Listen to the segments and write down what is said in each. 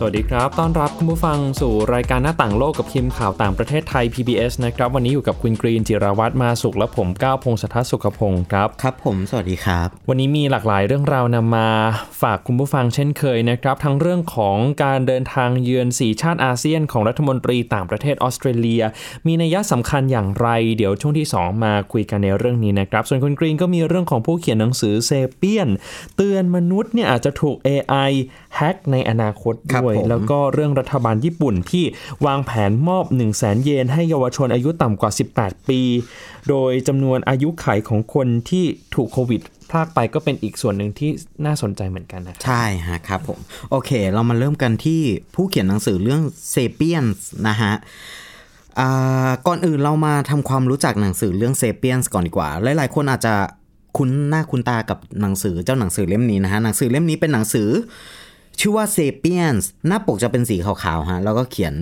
สวัสดีครับ ต้อนรับคุณผู้ฟังสู่รายการหน้าต่างโลกกับทีมข่าวต่างประเทศไทย PBS นะครับ วันนี้อยู่กับคุณกรีนจิราวัตรมาสุขและผมก้าวพงศธรสุขพงศ์ครับ ครับผม สวัสดีครับ วันนี้มีหลากหลายเรื่องราวนำมาฝากคุณผู้ฟังเช่นเคยนะครับ ทั้งเรื่องของการเดินทางเยือน 4 ชาติอาเซียนของรัฐมนตรีต่างประเทศออสเตรเลีย มีนัยสำคัญอย่างไร เดี๋ยวช่วงที่ 2 มาคุยกันในเรื่องนี้นะครับ ส่วนคุณกรีนก็มีเรื่องของผู้เขียนหนังสือเซเปียน เตือนมนุษย์เนี่ยอาจจะถูก AI แฮ็กในอนาคตครับด้วยผมแล้วก็เรื่องรัฐบาลญี่ปุ่นที่วางแผนมอบ 1 0 0 0 0แสนเยน ให้เยาวชนอายุต่ำกว่า 18 ปี โดยจำนวนอายุไขของคนที่ถูกโควิดพลากไปก็เป็นอีกส่วนหนึ่งที่น่าสนใจเหมือนกันนะครับใช่ฮะครับผมโอเค เรามาเริ่มกันที่ผู้เขียนหนังสือเรื่องเซเปียนส์นะฮะอ่าก่อนอื่นเรามาทำความรู้จักหนังสือเรื่องเซเปียนส์ก่อนดีกว่า หลาย ๆ คนอาจจะคุ้นหน้าคุ้นตากับหนังสือเจ้าหนังสือเล่มนี้นะฮะหนังสือเล่มนี้เป็นหนังสือ ชื่อว่า Sapiens หน้าปกจะเป็นสีขาวๆฮะแล้วก็เขียน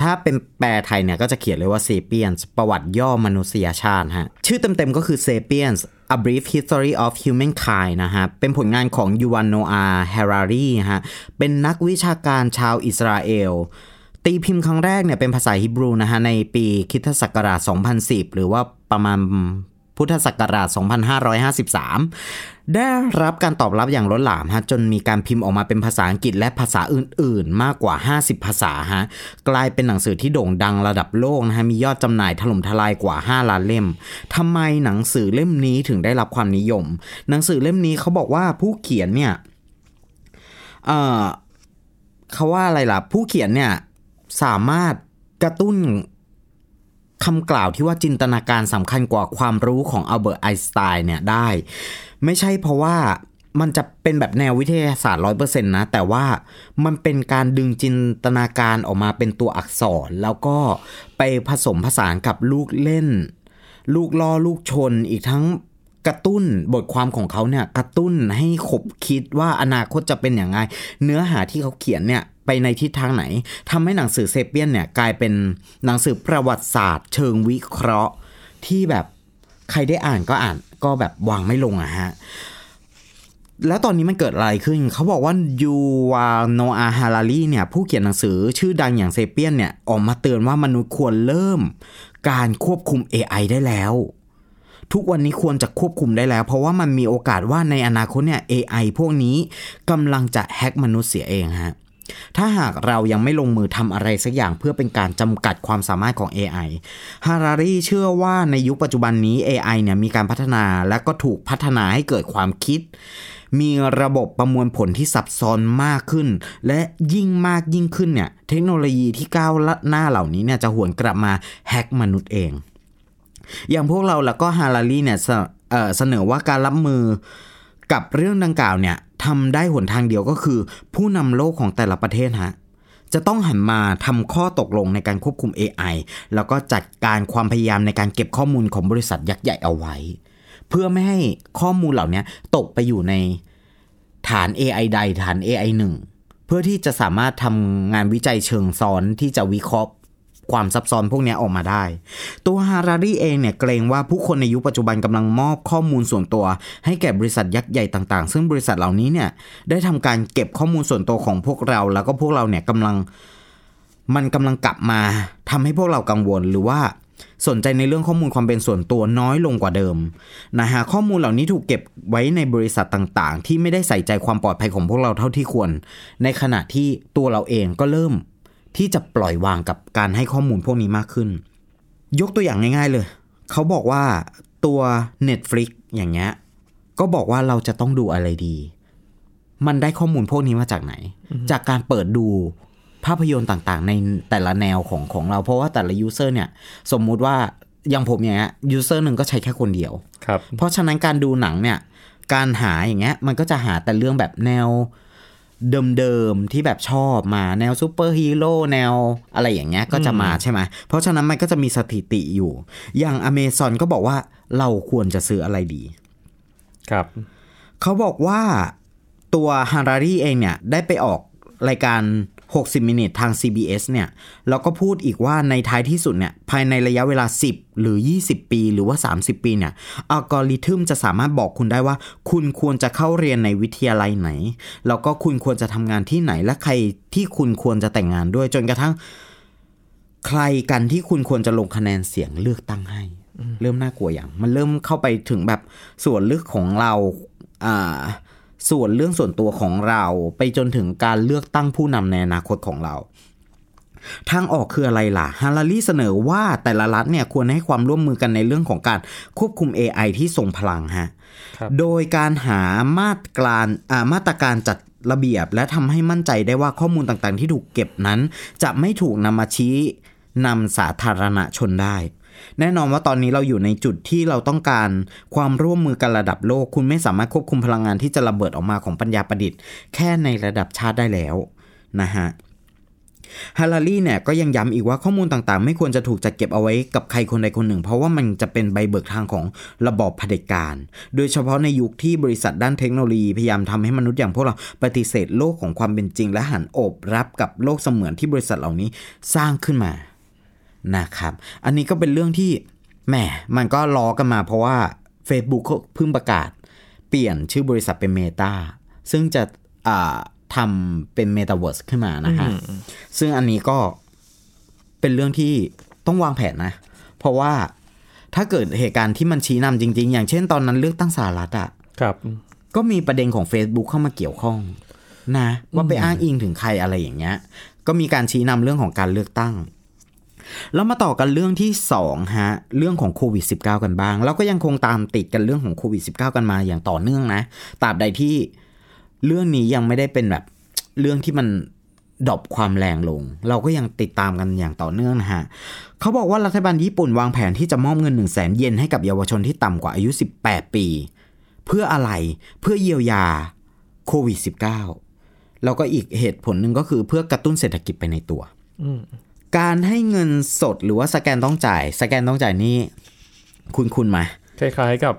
ถ้าเป็นแปลไทยเนี่ยก็จะเขียนเลยว่า Sapiens ประวัติย่อมนุษยชาติฮะชื่อเต็มๆก็คือ Sapiens A Brief History of Humankind นะฮะ เป็นผลงานของยูวานโนอาแฮรารีฮะ เป็นนักวิชาการชาวอิสราเอล ตีพิมพ์ครั้งแรกเนี่ยเป็นภาษาฮิบรูนะฮะ ในปีคริสตศักราช 2010 หรือว่าประมาณ พุทธศักราช 2553 ได้รับการตอบรับอย่างล้นหลามฮะจนมีการพิมพ์ออกมาเป็นภาษาอังกฤษและภาษาอื่น ๆ มากกว่า 50 ภาษาฮะกลายเป็นหนังสือที่โด่งดังระดับโลกนะฮะมียอดจำหน่ายถล่มทลายกว่า 5 ล้านเล่มทำไมหนังสือเล่มนี้ถึงได้รับความนิยม หนังสือเล่มนี้เขาบอกว่าผู้เขียนเนี่ยเออเขาว่าอะไรล่ะ ผู้เขียนเนี่ยสามารถกระตุ้น คำกล่าวที่ว่าจินตนาการสำคัญกว่าความรู้ของอัลเบิร์ตไอน์สไตน์เนี่ยได้ ไม่ใช่เพราะว่ามันจะเป็นแบบแนววิทยาศาสตร์ร้อยเปอร์เซ็นต์นะ แต่ว่ามันเป็นการดึงจินตนาการออกมาเป็นตัวอักษร แล้วก็ไปผสมผสานกับลูกเล่น ลูกล่อลูกชนอีกทั้งกระตุ้นบทความของเขาเนี่ยกระตุ้นให้ขบคิดว่าอนาคตจะเป็นอย่างไรเนื้อหาที่เขาเขียนเนี่ย ไปในทิศทางไหนทำให้หนังสือเซเปียนเนี่ยกลายเป็นหนังสือประวัติศาสตร์ เชิงวิเคราะห์ที่แบบใครได้อ่านก็อ่านก็แบบวางไม่ลงอะฮะแล้วตอนนี้มันเกิดอะไรขึ้น เขาบอกว่ายูวาโนอาฮารารีเนี่ย ผู้เขียนหนังสือชื่อดังอย่างเซเปียนเนี่ย ออกมาเตือนว่ามนุษย์ควรเริ่ม การควบคุม AI ได้แล้ว ทุกวันนี้ควรจะควบคุมได้แล้ว เพราะว่ามันมีโอกาสว่าในอนาคตเนี่ย AI พวกนี้กำลังจะแฮ็กมนุษย์เสียเองฮะ ถ้าหากเรายังไม่ลงมือทำอะไรสักอย่างเพื่อเป็นการจำกัดความสามารถของ AI ฮารารีเชื่อว่าในยุคปัจจุบันนี้ AI เนี่ยมีการพัฒนาและก็ถูกพัฒนาให้เกิดความคิด มีระบบประมวลผลที่ซับซ้อนมากขึ้น และยิ่งมากยิ่งขึ้นเนี่ยเทคโนโลยีที่ก้าวหน้าเหล่านี้เนี่ยจะหวนกลับมาแฮกมนุษย์เอง อย่างพวกเราแล้วก็ฮารารีเนี่ยเสเอ่อเสนอว่าการรับมือกับเรื่องดังกล่าวเนี่ย ทำได้หนทางเดียวก็คือ ผู้นำโลกของแต่ละประเทศฮะจะต้องหันมาทำข้อตกลงในการควบคุม AI แล้วก็จัดการความพยายามในการเก็บข้อมูลของบริษัทยักษ์ใหญ่เอาไว้ เพื่อไม่ให้ข้อมูลเหล่านี้ตกไปอยู่ในฐาน AI ใดฐาน AI หนึ่ง เพื่อที่จะสามารถทำงานวิจัยเชิงซ้อนที่จะวิเคราะห์ ความซับซ้อนพวกนี้ออกมาได้ ตัวฮารารีเองเนี่ยเกรงว่าผู้คนในยุคปัจจุบันกำลังมอบข้อมูลส่วนตัว ให้แก่บริษัทยักษ์ใหญ่ต่างๆ ซึ่งบริษัทเหล่านี้เนี่ยได้ทำการเก็บข้อมูลส่วนตัวของพวกเรา แล้วก็พวกเราเนี่ยกำลังมันกำลังกลับมาทำให้พวกเรากังวลหรือว่าสนใจในเรื่องข้อมูลความเป็นส่วนตัวน้อยลงกว่าเดิมนะฮะข้อมูลเหล่านี้ถูกเก็บไว้ในบริษัทต่างๆ ที่ไม่ได้ใส่ใจความปลอดภัยของพวกเราเท่าที่ควร ในขณะที่ตัวเราเองก็เริ่ม ที่จะปล่อยวางกับการให้ข้อมูลพวกนี้มากขึ้น ยกตัวอย่างง่ายๆเลย เขาบอกว่าตัว Netflix อย่างเงี้ยก็บอกว่าเราจะต้องดูอะไรดี มันได้ข้อมูลพวกนี้มาจากไหน จากการเปิดดูภาพยนตร์ต่างๆ ในแต่ละแนวของของเรา เพราะว่าแต่ละ user เนี่ย สมมุติว่าอย่างผมอย่างเงี้ย user หนึ่งก็ใช้แค่คนเดียว ครับ เพราะฉะนั้นการดูหนังเนี่ย การหาอย่างเงี้ย มันก็จะหาแต่เรื่องแบบแนว เดิมๆที่แบบชอบมาแนวซูเปอร์ฮีโร่แนวอะไรอย่างเงี้ยก็จะมาใช่ไหมเพราะฉะนั้นมันก็จะมีสถิติอยู่ อย่างอเมซอนก็บอกว่าเราควรจะซื้ออะไรดี ครับ เขาบอกว่าตัวฮารารีเองเนี่ยได้ไปออกรายการ 60 มินิททาง CBS เนี่ยแล้วก็พูดอีกว่าในท้ายที่สุดเนี่ยภายในระยะเวลา 10 หรือ 20 ปีหรือว่า 30 ปีเนี่ยอัลกอริทึมจะสามารถบอกคุณได้ว่า คุณควรจะเข้าเรียนในวิทยาลัยไหน แล้วก็คุณควรจะทำงานที่ไหนและใครที่คุณควรจะแต่งงานด้วยจนกระทั่ง ใครกันที่คุณควรจะลงคะแนนเสียงเลือกตั้งให้ เริ่มน่ากลัวอย่าง มันเริ่มเข้าไปถึงแบบส่วนลึกของเราอ่า ส่วนเรื่องส่วนตัวของเราไปจนถึงการเลือกตั้งผู้นำในอนาคตของเรา ทางออกคืออะไรล่ะฮารารีเสนอว่าแต่ละรัฐเนี่ยควรให้ความร่วมมือกันในเรื่องของการควบคุม AI ที่ทรงพลังฮะครับโดยการหามาตรการอ่ามาตรการจัดระเบียบ และทำให้มั่นใจได้ว่าข้อมูลต่างๆ ที่ถูกเก็บนั้น จะไม่ถูกนำมาชี้นำสาธารณชนได้ แน่นอนว่าตอนนี้เราอยู่ในจุดที่เราต้องการความร่วมมือกันระดับโลก คุณไม่สามารถควบคุมพลังงานที่จะระเบิดออกมาของปัญญาประดิษฐ์ แค่ในระดับชาติได้แล้วนะฮะฮารารีเนี่ยก็ยังย้ำอีกว่าข้อมูลต่างๆ ไม่ควรจะถูกจัดเก็บเอาไว้กับใครคนใดคนหนึ่ง เพราะว่ามันจะเป็นใบเบิกทางของระบอบเผด็จการ โดยเฉพาะในยุคที่บริษัทด้านเทคโนโลยีพยายามทำให้มนุษย์อย่างพวกเราปฏิเสธโลกของความเป็นจริง และหันโอบรับกับโลกเสมือนที่บริษัทเหล่านี้สร้างขึ้นมา นะครับ อันนี้ก็เป็นเรื่องที่แหมมันก็ล้อกันมาเพราะว่า Facebook เขาเพิ่งประกาศ เปลี่ยนชื่อบริษัทเป็น Meta ซึ่งจะอ่าทำเป็น Metaverse ขึ้นมานะฮะ ซึ่งอันนี้ก็เป็นเรื่องที่ต้องวางแผนนะ เพราะว่าถ้าเกิดเหตุการณ์ที่มันชี้นำจริง ๆ อย่างเช่นตอนนั้นเลือกตั้งสหรัฐอะ่ะครับ ก็มีประเด็นของ Facebook เข้ามาเกี่ยวข้องนะ ว่าไปอ้างอิงถึงใครอะไรอย่างเงี้ย ก็มีการชี้นำเรื่องของการเลือกตั้ง แล้วมาต่อกันเรื่องที่2ฮะเรื่องของโควิด -19 กันบ้าง แล้วก็ยังคงตามติดกันเรื่องของโควิด -19 กันมาอย่างต่อเนื่องนะตราบใดที่เรื่องนี้ยังไม่ได้เป็นแบบเรื่องที่มันดรอปความแรงลง เราก็ยังติดตามกันอย่างต่อเนื่องนะฮะเขาบอกว่ารัฐบาลญี่ปุ่นวางแผนที่จะมอบเงิน 1 0 0 0 0แสนเยนให้กับเยาวชนที่ต่ำกว่าอายุ 18 ปี เพื่ออะไรเพื่อเยียวยาโควิด -19 แล้วก็อีกเหตุผลหนึ่งก็คือเพื่อกระตุ้นเศรษฐกิจไปในตัว การให้เงินสดหรือว่าสแกนต้องจ่าย สแกนต้องจ่ายนี่คุณคุณมาคล้ายๆกับ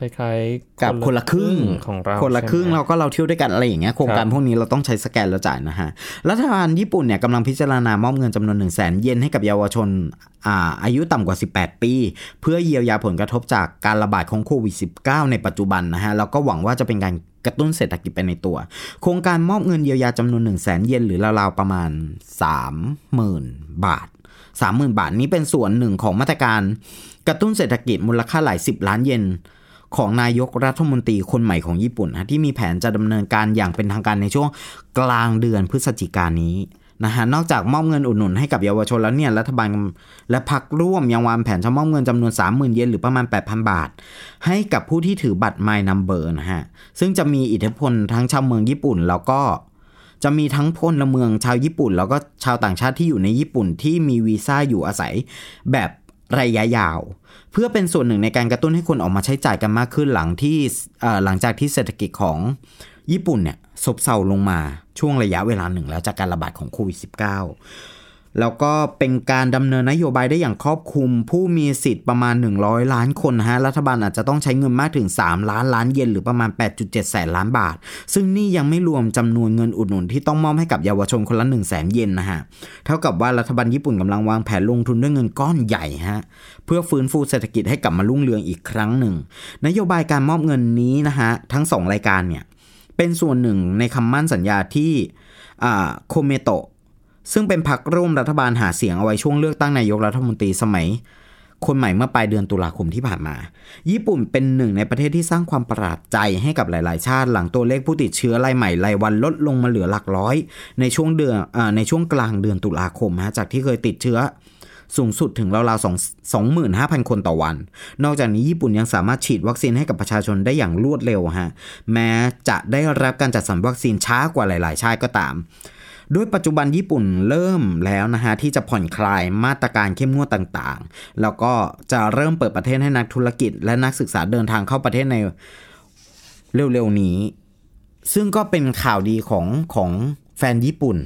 คล้ายๆกับคนละครึ่งของเราคนละครึ่งใช่ไหมเราก็เราเที่ยวด้วยกันอะไรอย่างเงี้ยโครงการพวกนี้เราต้องใช้สแกนแล้วจ่ายนะฮะรัฐบาลญี่ปุ่นเนี่ยกำลังพิจารณามอบเงินจำนวน1นึ่งแสนเยนให้กับเยาวชนอ่าอายุต่ำกว่า 18 ปี เพื่อเยียวยาผลกระทบจากการระบาดของโควิด -19 ในปัจจุบันนะฮะแล้วก็หวังว่าจะเป็นการกระตุ้นเศรษฐกิจไปในตัว โครงการมอบเงินเยียวยาจำนวน1นึ่งแสนเยนหรือราวๆประมาณ 30,000 บาท 30,000 บาทนี้เป็นส่วนหนึ่งของมาตรการกระตุ้นเศรษฐกิจมูลค่าหลาย10ล้านเยน ของนายกรัฐมนตรีคนใหม่ของญี่ปุ่นนะที่มีแผนจะดำเนินการอย่างเป็นทางการในช่วงกลางเดือนพฤศจิกายนนี้นะฮะนอกจากมอบเงินอุดหนุนให้กับเยาวชนแล้วเนี่ยรัฐบาลและพรรคร่วมยังวางแผนจะมอบเงินจำนวน 30,000 เยนหรือประมาณ 8,000 บาท ให้กับผู้ที่ถือบัตร My Number นะฮะซึ่งจะมีอิทธิพลทั้งชาวเมืองญี่ปุ่น แล้วก็จะมีทั้งพลเมืองชาวญี่ปุ่น แล้วก็ชาวต่างชาติที่อยู่ในญี่ปุ่นที่มีวีซ่าอยู่อาศัยแบบ ระยะยาว เพื่อเป็นส่วนหนึ่งในการกระตุ้นให้คนออกมาใช้จ่ายกันมากขึ้นหลังที่หลังจากที่เศรษฐกิจของญี่ปุ่นเนี่ยซบเซาลงมาช่วงระยะเวลาหนึ่งแล้วจากการระบาดของโควิด -19 แล้วก็เป็นการดำเนินนโยบายได้อย่างครอบคลุม ผู้มีสิทธิ์ประมาณ 100 ล้านคนฮะรัฐบาลอาจจะต้องใช้เงินมากถึง 3 ล้านล้านเยนหรือประมาณ 8.7 แสนล้านบาท ซึ่งนี่ยังไม่รวมจำนวนเงินอุดหนุนที่ต้องมอบให้กับเยาวชนคนละ1 0 0 0 0แสนเยนนะฮะเท่ากับว่ารัฐบาลญี่ปุ่นกำลังวางแผนลงทุนด้วยเงินก้อนใหญ่ฮะเพื่อฟื้นฟูเศรษฐกิจให้กลับมารุ่งเรืองอีกครั้งหนึ่ง นโยบายการมอบเงินนี้นะฮะทั้งสองรายการเนี่ยเป็นส่วนหนึ่งในคำมั่นสัญญาที่อ่าโคเมโตะ ซึ่งเป็นพรรคร่วมรัฐบาลหาเสียงเอาไว้ช่วงเลือกตั้งนายกรัฐมนตรีสมัย คนใหม่เมื่อปลายเดือนตุลาคมที่ผ่านมา ญี่ปุ่นเป็นหนึ่งในประเทศที่สร้างความประหลาดใจให้กับหลาย ๆ ชาติ หลังตัวเลขผู้ติดเชื้อรายใหม่รายวันลดลงมาเหลือหลักร้อย ในช่วงเดือนอในช่วงกลางเดือนตุลาคมฮะจากที่เคยติดเชื้อสูงสุดถึงราวๆสองสองหมื่นห้าพันคนต่อวัน นอกจากนี้ญี่ปุ่นยังสามารถฉีดวัคซีนให้กับประชาชนได้อย่างรวดเร็วฮะ แม้จะได้รับการจัดสรรวัคซีนช้ากว่าหลาย ๆ ชาติก็ตาม โดยปัจจุบันญี่ปุ่นเริ่มแล้วนะฮะที่จะผ่อนคลายมาตรการเข้มงวดต่างๆ แล้วก็จะเริ่มเปิดประเทศให้นักธุรกิจ และนักศึกษาเดินทางเข้าประเทศในเร็วๆนี้ ซึ่งก็เป็นข่าวดีของของแฟนญี่ปุ่น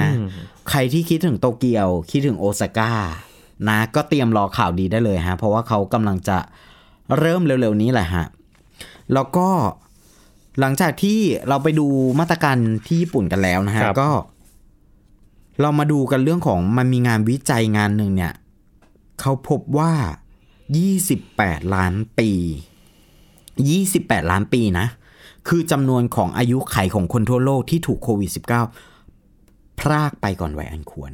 นะใครที่คิดถึงโตเกียว คิดถึงโอซาก้านะก็เตรียมรอข่าวดีได้เลยฮะ เพราะว่าเขากำลังจะเริ่มเร็วๆนี้แหละฮะ แล้วก็ หลังจากที่เราไปดูมาตรการที่ญี่ปุ่นกันแล้วนะฮะครับก็ เรามาดูกันเรื่องของมันมีงานวิจัยงานหนึ่งเนี่ยเขาพบว่า 28 ล้านปี 28 ล้านปีนะ คือจำนวนของอายุไขของคนทั่วโลกที่ถูกโควิด -19 พรากไปก่อนวัยอันควร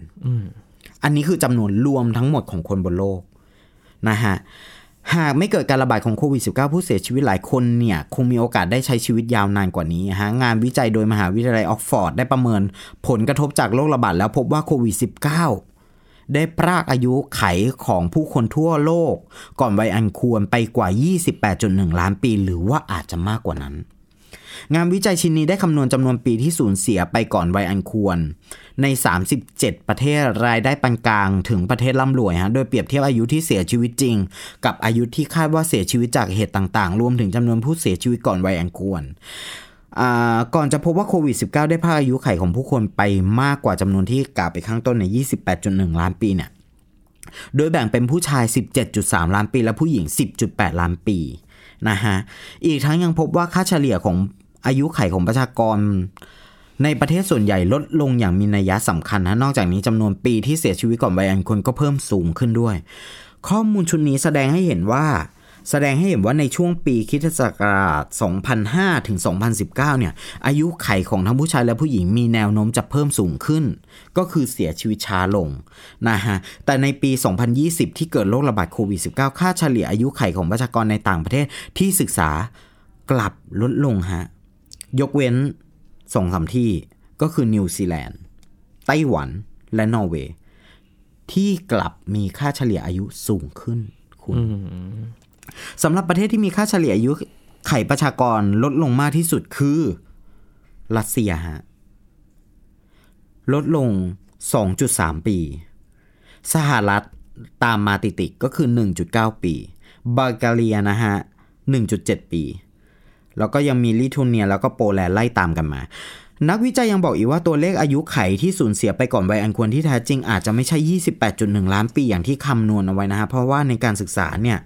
อันนี้คือจำนวนรวมทั้งหมดของคนบนโลกนะฮะ หากไม่เกิดการระบาดของโควิด -19 ผู้เสียชีวิตหลายคนเนี่ยคงมีโอกาสได้ใช้ชีวิตยาวนานกว่านี้ฮะงานวิจัยโดยมหาวิทยาลัยออกฟอร์ดได้ประเมินผลกระทบจากโรคระบาดแล้วพบว่าโควิด -19 ได้พรากอายุไขของผู้คนทั่วโลก ก่อนวัยอันควรไปกว่า 28.1 ล้านปี หรือว่าอาจจะมากกว่านั้น งานวิจัยชิ้นนี้ได้คำนวณจำนวนปีที่สูญเสียไปก่อนวัยอันควร ใน 37 ประเทศรายได้ปานกลางถึงประเทศร่ำรวยฮะ โดยเปรียบเทียบอายุที่เสียชีวิตจริง กับอายุที่คาดว่าเสียชีวิตจากเหตุต่างๆ รวมถึงจำนวนผู้เสียชีวิตก่อนวัยอันควรอ่าก่อนจะพบว่าโควิด -19 ได้พากอายุไขของผู้คนไปมากกว่าจำนวนที่กล่าวไปข้างต้นใน 28.1 ล้านปีเนี่ย โดยแบ่งเป็นผู้ชาย 17.3 ล้านปี และผู้หญิง 10.8 ล้านปีนะฮะ อีกทั้งยังพบว่าค่าเฉลี่ยของอายุไขของประชากร ในประเทศส่วนใหญ่ลดลงอย่างมีนัยสำคัญนะนอกจากนี้จำนวนปีที่เสียชีวิตก่อนวัยอันควรก็เพิ่มสูงขึ้นด้วย ข้อมูลชุดนี้แสดงให้เห็นว่า แสดงให้เห็นว่าในช่วงปีคริศักราช 2005 ถึง 2019 เนี่ย อายุขัยของทั้งผู้ชายและผู้หญิงมีแนวโน้มจะเพิ่มสูงขึ้น ก็คือเสียชีวิตช้าลงนะฮะ แต่ในปี 2020 ที่เกิดโรคระบาดโควิด -19 ค่าเฉลี่ยอายุขัยของประชากรในต่างประเทศที่ศึกษากลับลดลงฮะ ยกเว้น สองสามที่ก็คือนิวซีแลนด์ไต้หวันและนอร์เวย์ที่กลับมีค่าเฉลี่ยอายุสูงขึ้นคุณสำหรับประเทศที่มีค่าเฉลี่ยอายุไขประชากรลดลงมากที่สุดคือรัสเซียฮะลดลง 2.3 ปี สหรัฐตามมาติดๆก็คือ 1.9 ปี บัลแกเรียนะฮะ 1.7 ปี แล้วก็ยังมีลิทัวเนียแล้วก็โปแลนด์ไล่ตามกันมา นักวิจัยยังบอกอีกว่าตัวเลขอายุไขที่สูญเสียไปก่อนวัยอันควรที่แท้จริงอาจจะไม่ใช่ 28.1 ล้านปีอย่างที่คำนวณเอาไว้นะฮะเพราะว่าในการศึกษาเนี่ย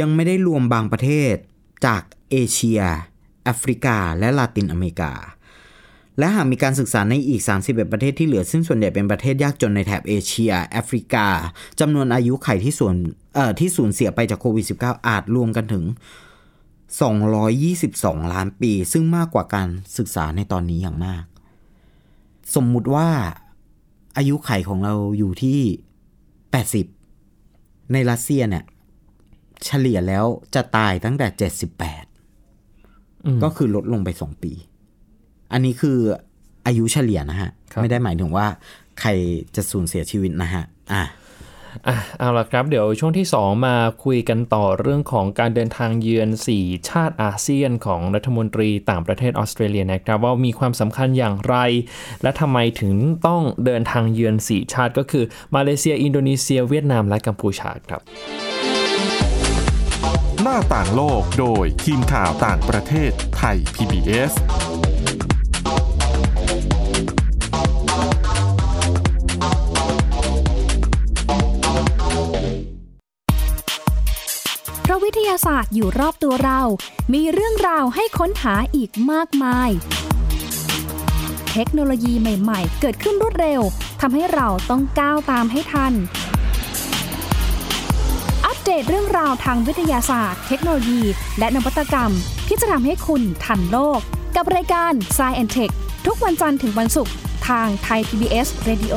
ยังไม่ได้รวมบางประเทศจากเอเชียแอฟริกา และลาตินอเมริกา และหากมีการศึกษาในอีก 31 ประเทศที่เหลือ ซึ่งส่วนใหญ่เป็นประเทศยากจนในแถบเอเชีย แอฟริกาจำนวนอายุไขที่ส่วนเอ่อที่สูญเสียไปจากโควิด -19 อาจรวมกันถึง 222 ล้านปี ซึ่งมากกว่าการศึกษาในตอนนี้อย่างมาก สมมุติว่าอายุไขของเราอยู่ที่ 80 ในรัสเซียเนี่ย เฉลี่ยแล้วจะตายตั้งแต่ 78 ก็คือลดลงไป 2 ปี อันนี้คืออายุเฉลี่ยนะฮะครับไม่ได้หมายถึงว่าใครจะสูญเสียชีวิตนะฮะ อะ อะเอาละครับ เดี๋ยวช่วงที่ 2 มาคุยกันต่อเรื่องของการเดินทางเยือน 4 ชาติอาเซียนของรัฐมนตรีต่างประเทศออสเตรเลียนะครับ ว่ามีความสำคัญอย่างไร และทำไมถึงต้องเดินทางเยือน 4 ชาติก็คือ มาเลเซีย อินโดนีเซีย เวียดนาม และกัมพูชาครับ หน้าต่างโลกโดยทีมข่าวต่างประเทศไทย PBS ราะวิทยาศาสตร์อยู่รอบตัวเรา มีเรื่องราวให้ค้นหาอีกมากมาย เทคโนโลยีใหม่ ๆ เกิดขึ้นรวดเร็วทำให้เราต้องก้าวตามให้ทัน อัปเดตเรื่องราวทางวิทยาศาสตร์ เทคโนโลยี และนวัตกรรม ที่จะทำให้คุณทันโลก กับรายการ s c i e n t e c h ทุกวันจันทร์ถึงวันศุกร์ทางไทย PBS Radio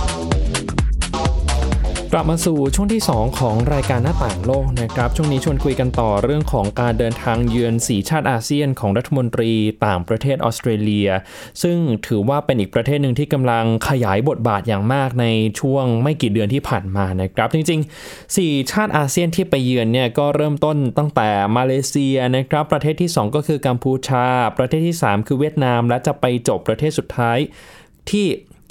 กลับมาสู่ช่วงที่ 2 ของรายการหน้าต่างโลกนะครับ ช่วงนี้ชวนคุยกันต่อเรื่องของการเดินทางเยือนสีชาติอาเซียนของรัฐมนตรีต่างประเทศออสเตรเลีย ซึ่งถือว่าเป็นอีกประเทศหนึ่งที่กำลังขยายบทบาทอย่างมากในช่วงไม่กี่เดือนที่ผ่านมานะครับ จริงๆ 4 ชาติอาเซียนที่ไปเยือนเนี่ยก็เริ่มต้นตั้งแต่มาเลเซียนะครับประเทศที่ 2 ก็คือกัมพูชา ประเทศที่ 3 คือเวียดนาม และจะไปจบประเทศสุดท้ายที่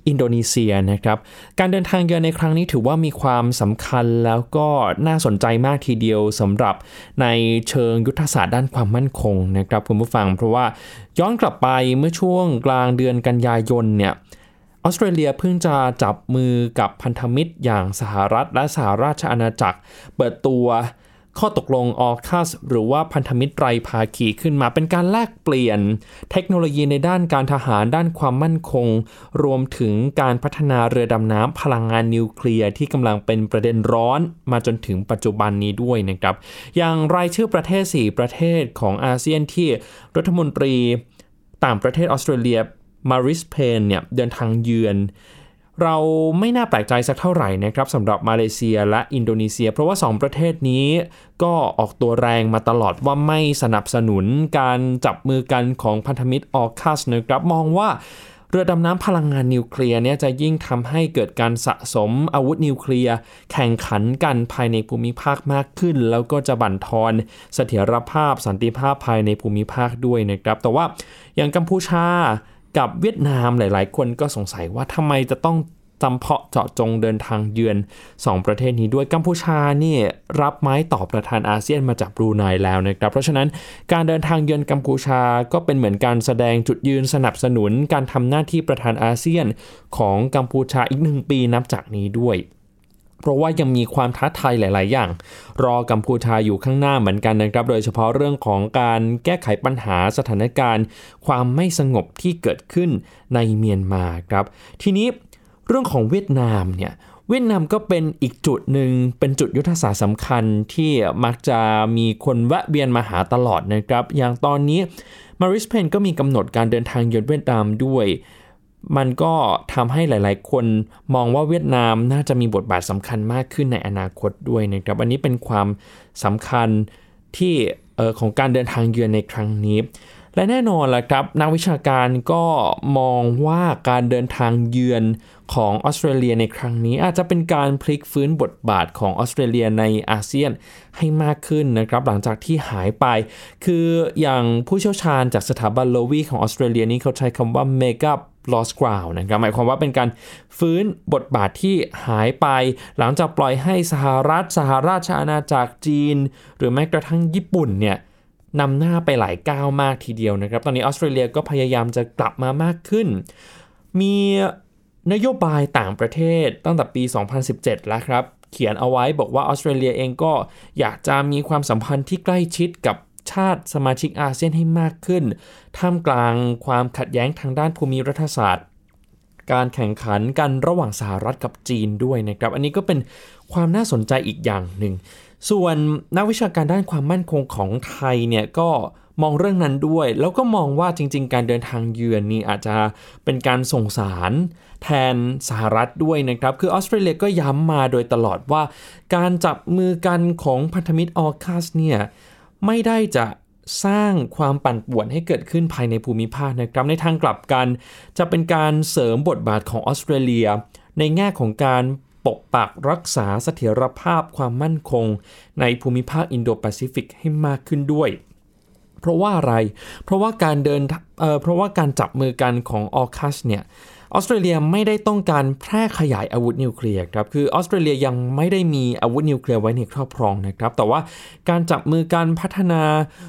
อินโดนีเซียนะครับ การเดินทางเยือนในครั้งนี้ถือว่ามีความสำคัญแล้วก็น่าสนใจมากทีเดียวสำหรับในเชิงยุทธศาสตร์ด้านความมั่นคงนะครับคุณผู้ฟัง เพราะว่าย้อนกลับไปเมื่อช่วงกลางเดือนกันยายนเนี่ยออสเตรเลียเพิ่งจะจับมือกับพันธมิตรอย่างสหรัฐและสหราชอาณาจักร เปิดตัว ข้อตกลงออคัสหรือว่าพันธมิตรไตรภาคีขึ้นมาเป็นการแลกเปลี่ยน เทคโนโลยีในด้านการทหารด้านความมั่นคง รวมถึงการพัฒนาเรือดำน้ำพลังงานนิวเคลียร์ที่กำลังเป็นประเด็นร้อนมาจนถึงปัจจุบันนี้ด้วยนะครับ อย่างรายชื่อประเทศ 4 ประเทศของอาเซียนที่รัฐมนตรีต่างประเทศออสเตรเลียมารีสเพย์นเนี่ยเดินทางเยือน เราไม่น่าแปลกใจสักเท่าไหร่นะครับสำหรับมาเลเซียและอินโดนีเซีย เพราะว่า 2 ประเทศนี้ก็ออกตัวแรงมาตลอดว่าไม่สนับสนุนการจับมือกันของพันธมิตรออคัสนะครับมองว่าเรือดำน้ำพลังงานนิวเคลียร์เนี่ยจะยิ่งทำให้เกิดการสะสมอาวุธนิวเคลียร์ แข่งขันกันภายในภูมิภาคมากขึ้น แล้วก็จะบั่นทอนเสถียรภาพสันติภาพภายในภูมิภาคด้วยนะครับ แต่ว่าอย่างกัมพูชา กับเวียดนามหลาย ๆ คนก็สงสัยว่าทำไมจะต้องจำเพาะเจาะจงเดินทางเยือน 2 ประเทศนี้ด้วยกัมพูชานี่รับไม้ต่อประธานอาเซียนมาจากบรูไนแล้วนะครับ เพราะฉะนั้นการเดินทางเยือนกัมพูชาก็เป็นเหมือนการแสดงจุดยืนสนับสนุนการทำหน้าที่ประธานอาเซียนของกัมพูชาอีกหนึ่งปีนับจากนี้ด้วย เพราะว่ายังมีความท้าทายหลาย ๆ อย่าง รอกัมพูชาอยู่ข้างหน้าเหมือนกันนะครับ โดยเฉพาะเรื่องของการแก้ไขปัญหาสถานการณ์ ความไม่สงบที่เกิดขึ้นในเมียนมาครับ ทีนี้เรื่องของเวียดนามเนี่ยเวียดนามก็เป็นอีกจุดหนึ่งเป็นจุดยุทธศาสตร์สำคัญที่มักจะมีคนแวะเวียนมาหาตลอดนะครับ อย่างตอนนี้มาริสเพนก็มีกำหนดการเดินทางเยือนเวียดนามด้วย มันก็ทำให้หลาย ๆ คนมองว่าเวียดนามน่าจะมีบทบาทสำคัญมากขึ้นในอนาคตด้วยนะครับ อันนี้เป็นความสำคัญที่ของการเดินทางเยือนในครั้งนี้ และแน่นอนละครับ นักวิชาการก็มองว่าการเดินทางเยือนของออสเตรเลียในครั้งนี้ อาจจะเป็นการพลิกฟื้นบทบาทของออสเตรเลียในอาเซียนให้มากขึ้นนะครับหลังจากที่หายไป คืออย่างผู้เชี่ยวชาญจากสถาบันโลวีของออสเตรเลียนี้เขาใช้คำว่า mega lost ground นะครับหมายความว่าเป็นการฟื้นบทบาทที่หายไป หลังจากปล่อยให้สหรัฐ สหราชอาณาจักรจีน หรือแม้กระทั่งญี่ปุ่นเนี่ยนำหน้าไปหลายก้าวมากทีเดียวนะครับ ตอนนี้ออสเตรเลียก็พยายามจะกลับมามากขึ้น มีนโยบายต่างประเทศตั้งแต่ปี 2017 แล้วครับ เขียนเอาไว้บอกว่าออสเตรเลียเองก็อยากจะมีความสัมพันธ์ที่ใกล้ชิดกับ ชาติสมาชิกอาเซียนให้มากขึ้น ท่ามกลางความขัดแย้งทางด้านภูมิรัฐศาสตร์ การแข่งขันกันระหว่างสหรัฐกับจีนด้วยนะครับ อันนี้ก็เป็นความน่าสนใจอีกอย่างหนึ่ง ส่วนนักวิชาการด้านความมั่นคงของไทยเนี่ยก็มองเรื่องนั้นด้วย แล้วก็มองว่าจริง ๆ การเดินทางเยือนนี่อาจจะเป็นการส่งสารแทนสหรัฐด้วยนะครับ คือออสเตรเลียก็ย้ำมาโดยตลอดว่า การจับมือกันของพันธมิตรออคัสเนี่ย ไม่ได้จะสร้างความปั่นป่วนให้เกิดขึ้นภายในภูมิภาคนะครับ ในทางกลับกัน จะเป็นการเสริมบทบาทของออสเตรเลีย ในแง่ของการปกปักรักษาเสถียรภาพความมั่นคง ในภูมิภาคอินโดแปซิฟิกให้มากขึ้นด้วย เพราะว่าอะไร เพราะว่าการเดินเเพราะว่าการจับมือกันของออคัสเนี่ย ออสเตรเลียไม่ได้ต้องการแพร่ขยายอาวุธนิวเคลียร์ครับ คือออสเตรเลียยังไม่ได้มีอาวุธนิวเคลียร์ไว้ในครอบครองนะครับ แต่ว่าการจับมือการพัฒนา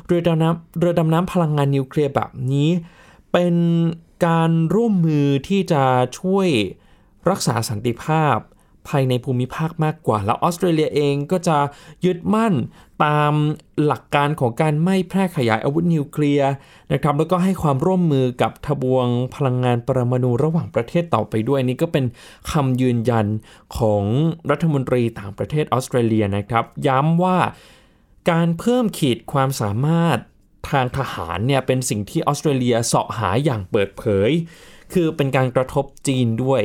เรือดำน้ำเรือดำน้ำพลังงานนิวเคลียร์แบบนี้ เป็นการร่วมมือที่จะช่วยรักษาสันติภาพ ภายในภูมิภาคมากกว่า แล้วออสเตรเลียเองก็จะยึดมั่นตามหลักการของการไม่แพร่ขยายอาวุธนิวเคลียร์นะครับแล้วก็ให้ความร่วมมือกับทบวงพลังงานปรมาณูระหว่างประเทศต่อไปด้วยนี่ก็เป็นคำยืนยันของรัฐมนตรีต่างประเทศออสเตรเลียนะครับ ย้ำว่าการเพิ่มขีดความสามารถทางทหารเนี่ยเป็นสิ่งที่ออสเตรเลียเสาะหาอย่างเปิดเผย คือเป็นการกระทบจีนด้วย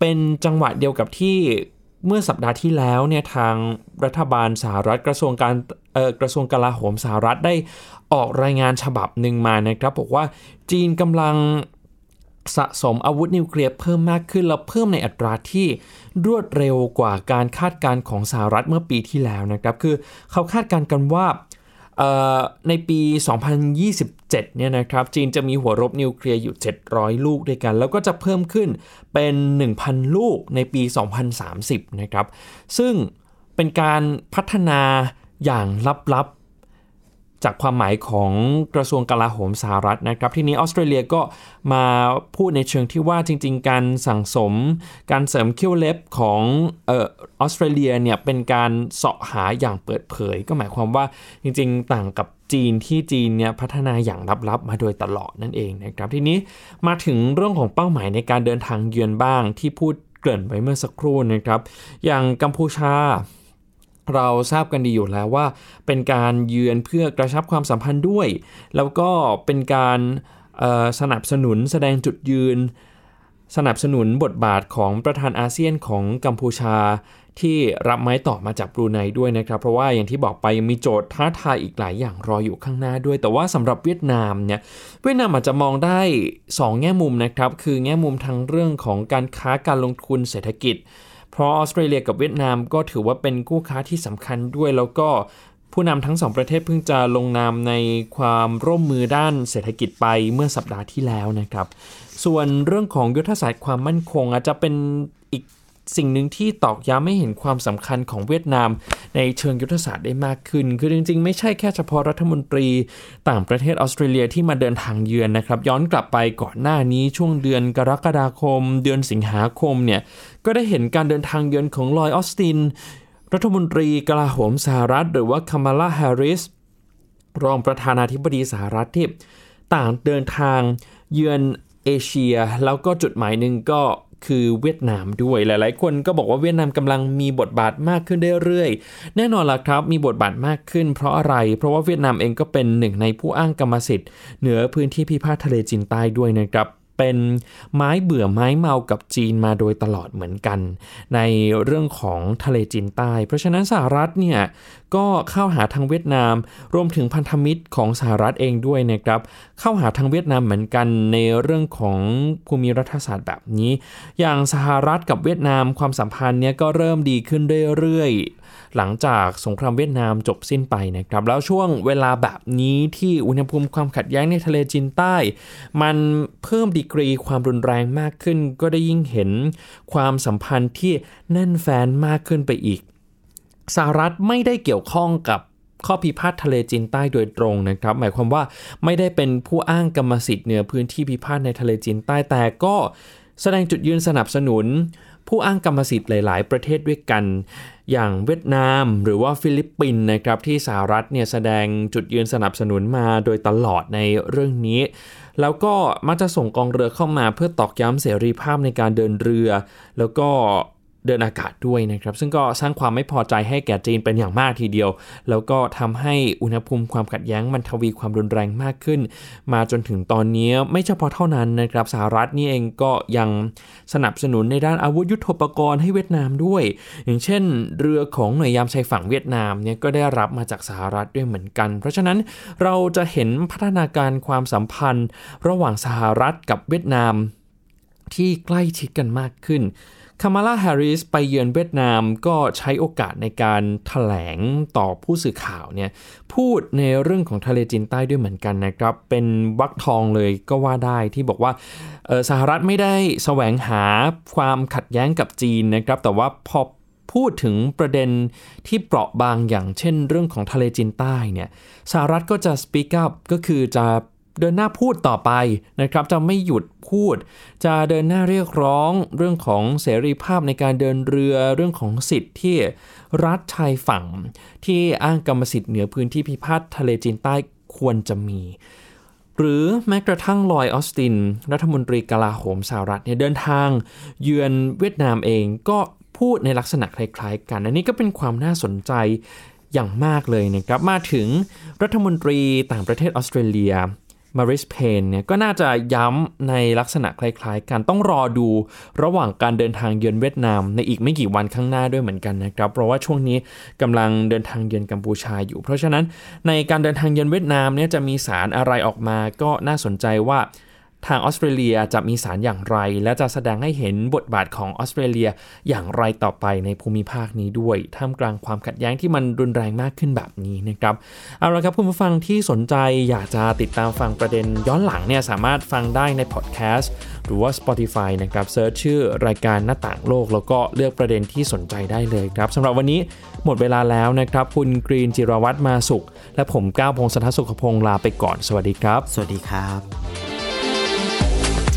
เป็นจังหวะเดียวกับที่เมื่อสัปดาห์ที่แล้วเนี่ยทางรัฐบาลสหรัฐกระทรวงการกระทรวงกลาโหมสหรัฐได้ออกรายงานฉบับหนึ่งมานะครับบอกว่าจีนกำลังสะสมอาวุธนิวเคลียร์เพิ่มมากขึ้น แล้วเพิ่มในอัตราที่รวดเร็วกว่าการคาดการณ์ของสหรัฐเมื่อปีที่แล้วนะครับ คือเขาคาดการณ์กันว่า ในปี 2027 เนี่ยนะครับ จีนจะมีหัวรบนิวเคลียร์อยู่ 700 ลูกด้วยกัน แล้วก็จะเพิ่มขึ้นเป็น 1,000 ลูกในปี 2030 นะครับ ซึ่งเป็นการพัฒนาอย่างลับๆ จากความหมายของกระทรวงกลาโหมสหรัฐนะครับ ทีนี้ออสเตรเลียก็มาพูดในเชิงที่ว่าจริง ๆ การสั่งสม การเสริมเขี้ยวเล็บของเออออสเตรเลียเนี่ยเป็นการเสาะหาอย่างเปิดเผย ก็หมายความว่าจริง ๆ ต่างกับจีนที่จีนเนี่ยพัฒนาอย่างลับๆ มาโดยตลอดนั่นเองนะครับ ทีนี้มาถึงเรื่องของเป้าหมายในการเดินทางเยือนบ้างที่พูดเกริ่นไว้เมื่อสักครู่นะครับ อย่างกัมพูชา เราทราบกันดีอยู่แล้วว่า เป็นการเยือนเพื่อกระชับความสัมพันธ์ด้วย แล้วก็เป็นการสนับสนุนแสดงจุดยืน สนับสนุนบทบาทของประธานอาเซียนของกัมพูชาที่รับไม้ต่อมาจากบรูไนด้วยนะครับ เพราะว่าอย่างที่บอกไปยังมีโจทย์ท้าทายอีกหลายอย่างรออยู่ข้างหน้าด้วย แต่ว่าสำหรับเวียดนามเนี่ยเวียดนามอาจจะมองได้ 2 แง่มุมนะครับ คือแง่มุมทั้งเรื่องของการค้าการลงทุนเศรษฐกิจ เพราะออสเตรเลียกับเวียดนามก็ถือว่าเป็นคู่ค้าที่สำคัญด้วยแล้วก็ผู้นำทั้งสองประเทศเพิ่งจะลงนามในความร่วมมือด้านเศรษฐกิจไปเมื่อสัปดาห์ที่แล้วนะครับ ส่วนเรื่องของยุทธศาสตร์ความมั่นคงอาจจะเป็น สิ่งหนึ่งที่ตอกย้ำให้เห็นความสำคัญของเวียดนาม ในเชิงยุทธศาสตร์ได้มากขึ้น คือจริงๆ ไม่ใช่แค่เฉพาะรัฐมนตรีต่างประเทศออสเตรเลียที่มาเดินทางเยือนนะครับ ย้อนกลับไปก่อนหน้านี้ช่วงเดือนกรกฎาคม เดือนสิงหาคมเนี่ยก็ได้เห็นการเดินทางเยือนของลอยออสตินรัฐมนตรีกลาโหมสหรัฐ หรือว่าคามาลาแฮร์ริสรองประธานาธิบดีสหรัฐที่ต่างเดินทางเยือนเอเชีย แล้วก็จุดหมายหนึ่งก็ คือเวียดนามด้วยหลาย ๆ คนก็บอกว่าเวียดนามกำลังมีบทบาทมากขึ้นเรื่อยๆ แน่นอนล่ะครับมีบทบาทมากขึ้นเพราะอะไร เพราะว่าเวียดนามเองก็เป็นหนึ่งในผู้อ้างกรรมสิทธิ์เหนือพื้นที่พิพาททะเลจีนใต้ด้วยนะครับเป็นไม้เบื่อไม้เมากับจีนมาโดยตลอดเหมือนกัน ในเรื่องของทะเลจีนใต้ เพราะฉะนั้นสหรัฐเนี่ย ก็เข้าหาทางเวียดนาม รวมถึงพันธมิตรของสหรัฐเองด้วยนะครับเข้าหาทางเวียดนามเหมือนกันในเรื่องของภูมิรัฐศาสตร์แบบนี้ อย่างสหรัฐกับเวียดนามความสัมพันธ์เนี่ยก็เริ่มดีขึ้นเรื่อยๆหลังจากสงครามเวียดนามจบสิ้นไปนะครับแล้วช่วงเวลาแบบนี้ที่อุณหภูมิความขัดแย้งในทะเลจีนใต้ มันเพิ่มดีกรีความรุนแรงมากขึ้น ก็ได้ยิ่งเห็นความสัมพันธ์ที่แน่นแฟนมากขึ้นไปอีก สหรัฐไม่ได้เกี่ยวข้องกับข้อพิพาททะเลจีนใต้โดยตรงนะครับ หมายความว่าไม่ได้เป็นผู้อ้างกรรมสิทธิ์เหนือพื้นที่พิพาทในทะเลจีนใต้แต่ก็แสดงจุดยืนสนับสนุน ผู้อ้างกรรมสิทธิ์หลาย ๆ ประเทศด้วยกัน อย่างเวียดนามหรือว่าฟิลิปปินส์นะครับที่สหรัฐเนี่ยแสดงจุดยืนสนับสนุนมาโดยตลอดในเรื่องนี้ แล้วก็มักจะส่งกองเรือเข้ามาเพื่อตอกย้ำเสรีภาพในการเดินเรือ แล้วก็ เดินอากาศด้วยนะครับ ซึ่งก็สร้างความไม่พอใจให้แก่จีนเป็นอย่างมากทีเดียว แล้วก็ทำให้อุณหภูมิความขัดแย้งมันทวีความรุนแรงมากขึ้น มาจนถึงตอนนี้ไม่เฉพาะเท่านั้นนะครับสหรัฐนี่เองก็ยังสนับสนุนในด้านอาวุธยุโทโธปกรณ์ให้เวียดนามด้วย อย่างเช่น เรือของหน่วยยามชายฝั่งเวียดนามเนี่ยก็ได้รับมาจากสหรัฐด้วยเหมือนกัน เพราะฉะนั้นเราจะเห็นพัฒนาการความสัมพันธ์ ระหว่างสหรัฐกับเวียดนามที่ใกล้ชิดกันมากขึ้น คามาลาแฮร์ริสไปเยือนเวียดนามก็ใช้โอกาสในการถแถลงต่อผู้สื่อข่าวเนี่ยพูดในเรื่องของทะเลจีนใต้ด้วยเหมือนกันนะครับ เป็นวักทองเลยก็ว่าได้ที่บอกว่าสหรัฐไม่ได้แสวงหาความขัดแย้งกับจีนนะครับ แต่ว่าพอพูดถึงประเด็นที่เปราะบางอย่างเช่นเรื่องของทะเลจีนใต้เนี่ยสหรัฐก็จะ speak up ก็คือจะ เดินหน้าพูดต่อไปนะครับ จะไม่หยุดพูด จะเดินหน้าเรียกร้องเรื่องของเสรีภาพในการเดินเรือเรื่องของสิทธิ์ที่รัฐชายฝั่ง ที่อ้างกรรมสิทธิ์เหนือพื้นที่พิพาททะเลจีนใต้ควรจะมี หรือแม้กระทั่งลอยออสติน รัฐมนตรีกลาโหมสหรัฐเนี่ยเดินทาง เยือนเวียดนามเองก็พูดในลักษณะคล้ายๆกัน อันนี้ก็เป็นความน่าสนใจอย่างมากเลยนะครับ มาถึงรัฐมนตรีต่างประเทศออสเตรเลีย มาริสเพนเนี่ยก็น่าจะย้ำในลักษณะคล้ายๆกันต้องรอดูระหว่างการเดินทางเยือนเวียดนาม ในอีกไม่กี่วันข้างหน้าด้วยเหมือนกันนะครับ เพราะว่าช่วงนี้กำลังเดินทางเยือนกัมพูชาอยู่ เพราะฉะนั้นในการเดินทางเยือนเวียดนามเนี่ยจะมีสารอะไรออกมาก็น่าสนใจว่า ทางออสเตรเลียจะมีสารอย่างไร และจะแสดงให้เห็นบทบาทของออสเตรเลียอย่างไรต่อไปในภูมิภาคนี้ด้วย ท่ามกลางความขัดแย้งที่มันรุนแรงมากขึ้นแบบนี้นะครับ เอาละครับคุณผู้ฟังที่สนใจอยากจะติดตามฟังประเด็นย้อนหลังเนี่ยสามารถฟังได้ในพอดแคสต์หรือว่า Spotify นะครับ search ชื่อรายการหน้าต่างโลก แล้วก็เลือกประเด็นที่สนใจได้เลยครับสำหรับวันนี้หมดเวลาแล้วนะครับ คุณกรีนจิรวัตรมาสุข และผมก้าวพงศธรสุขพงศ์ลาไปก่อน สวัสดีครับ สวัสดีครับ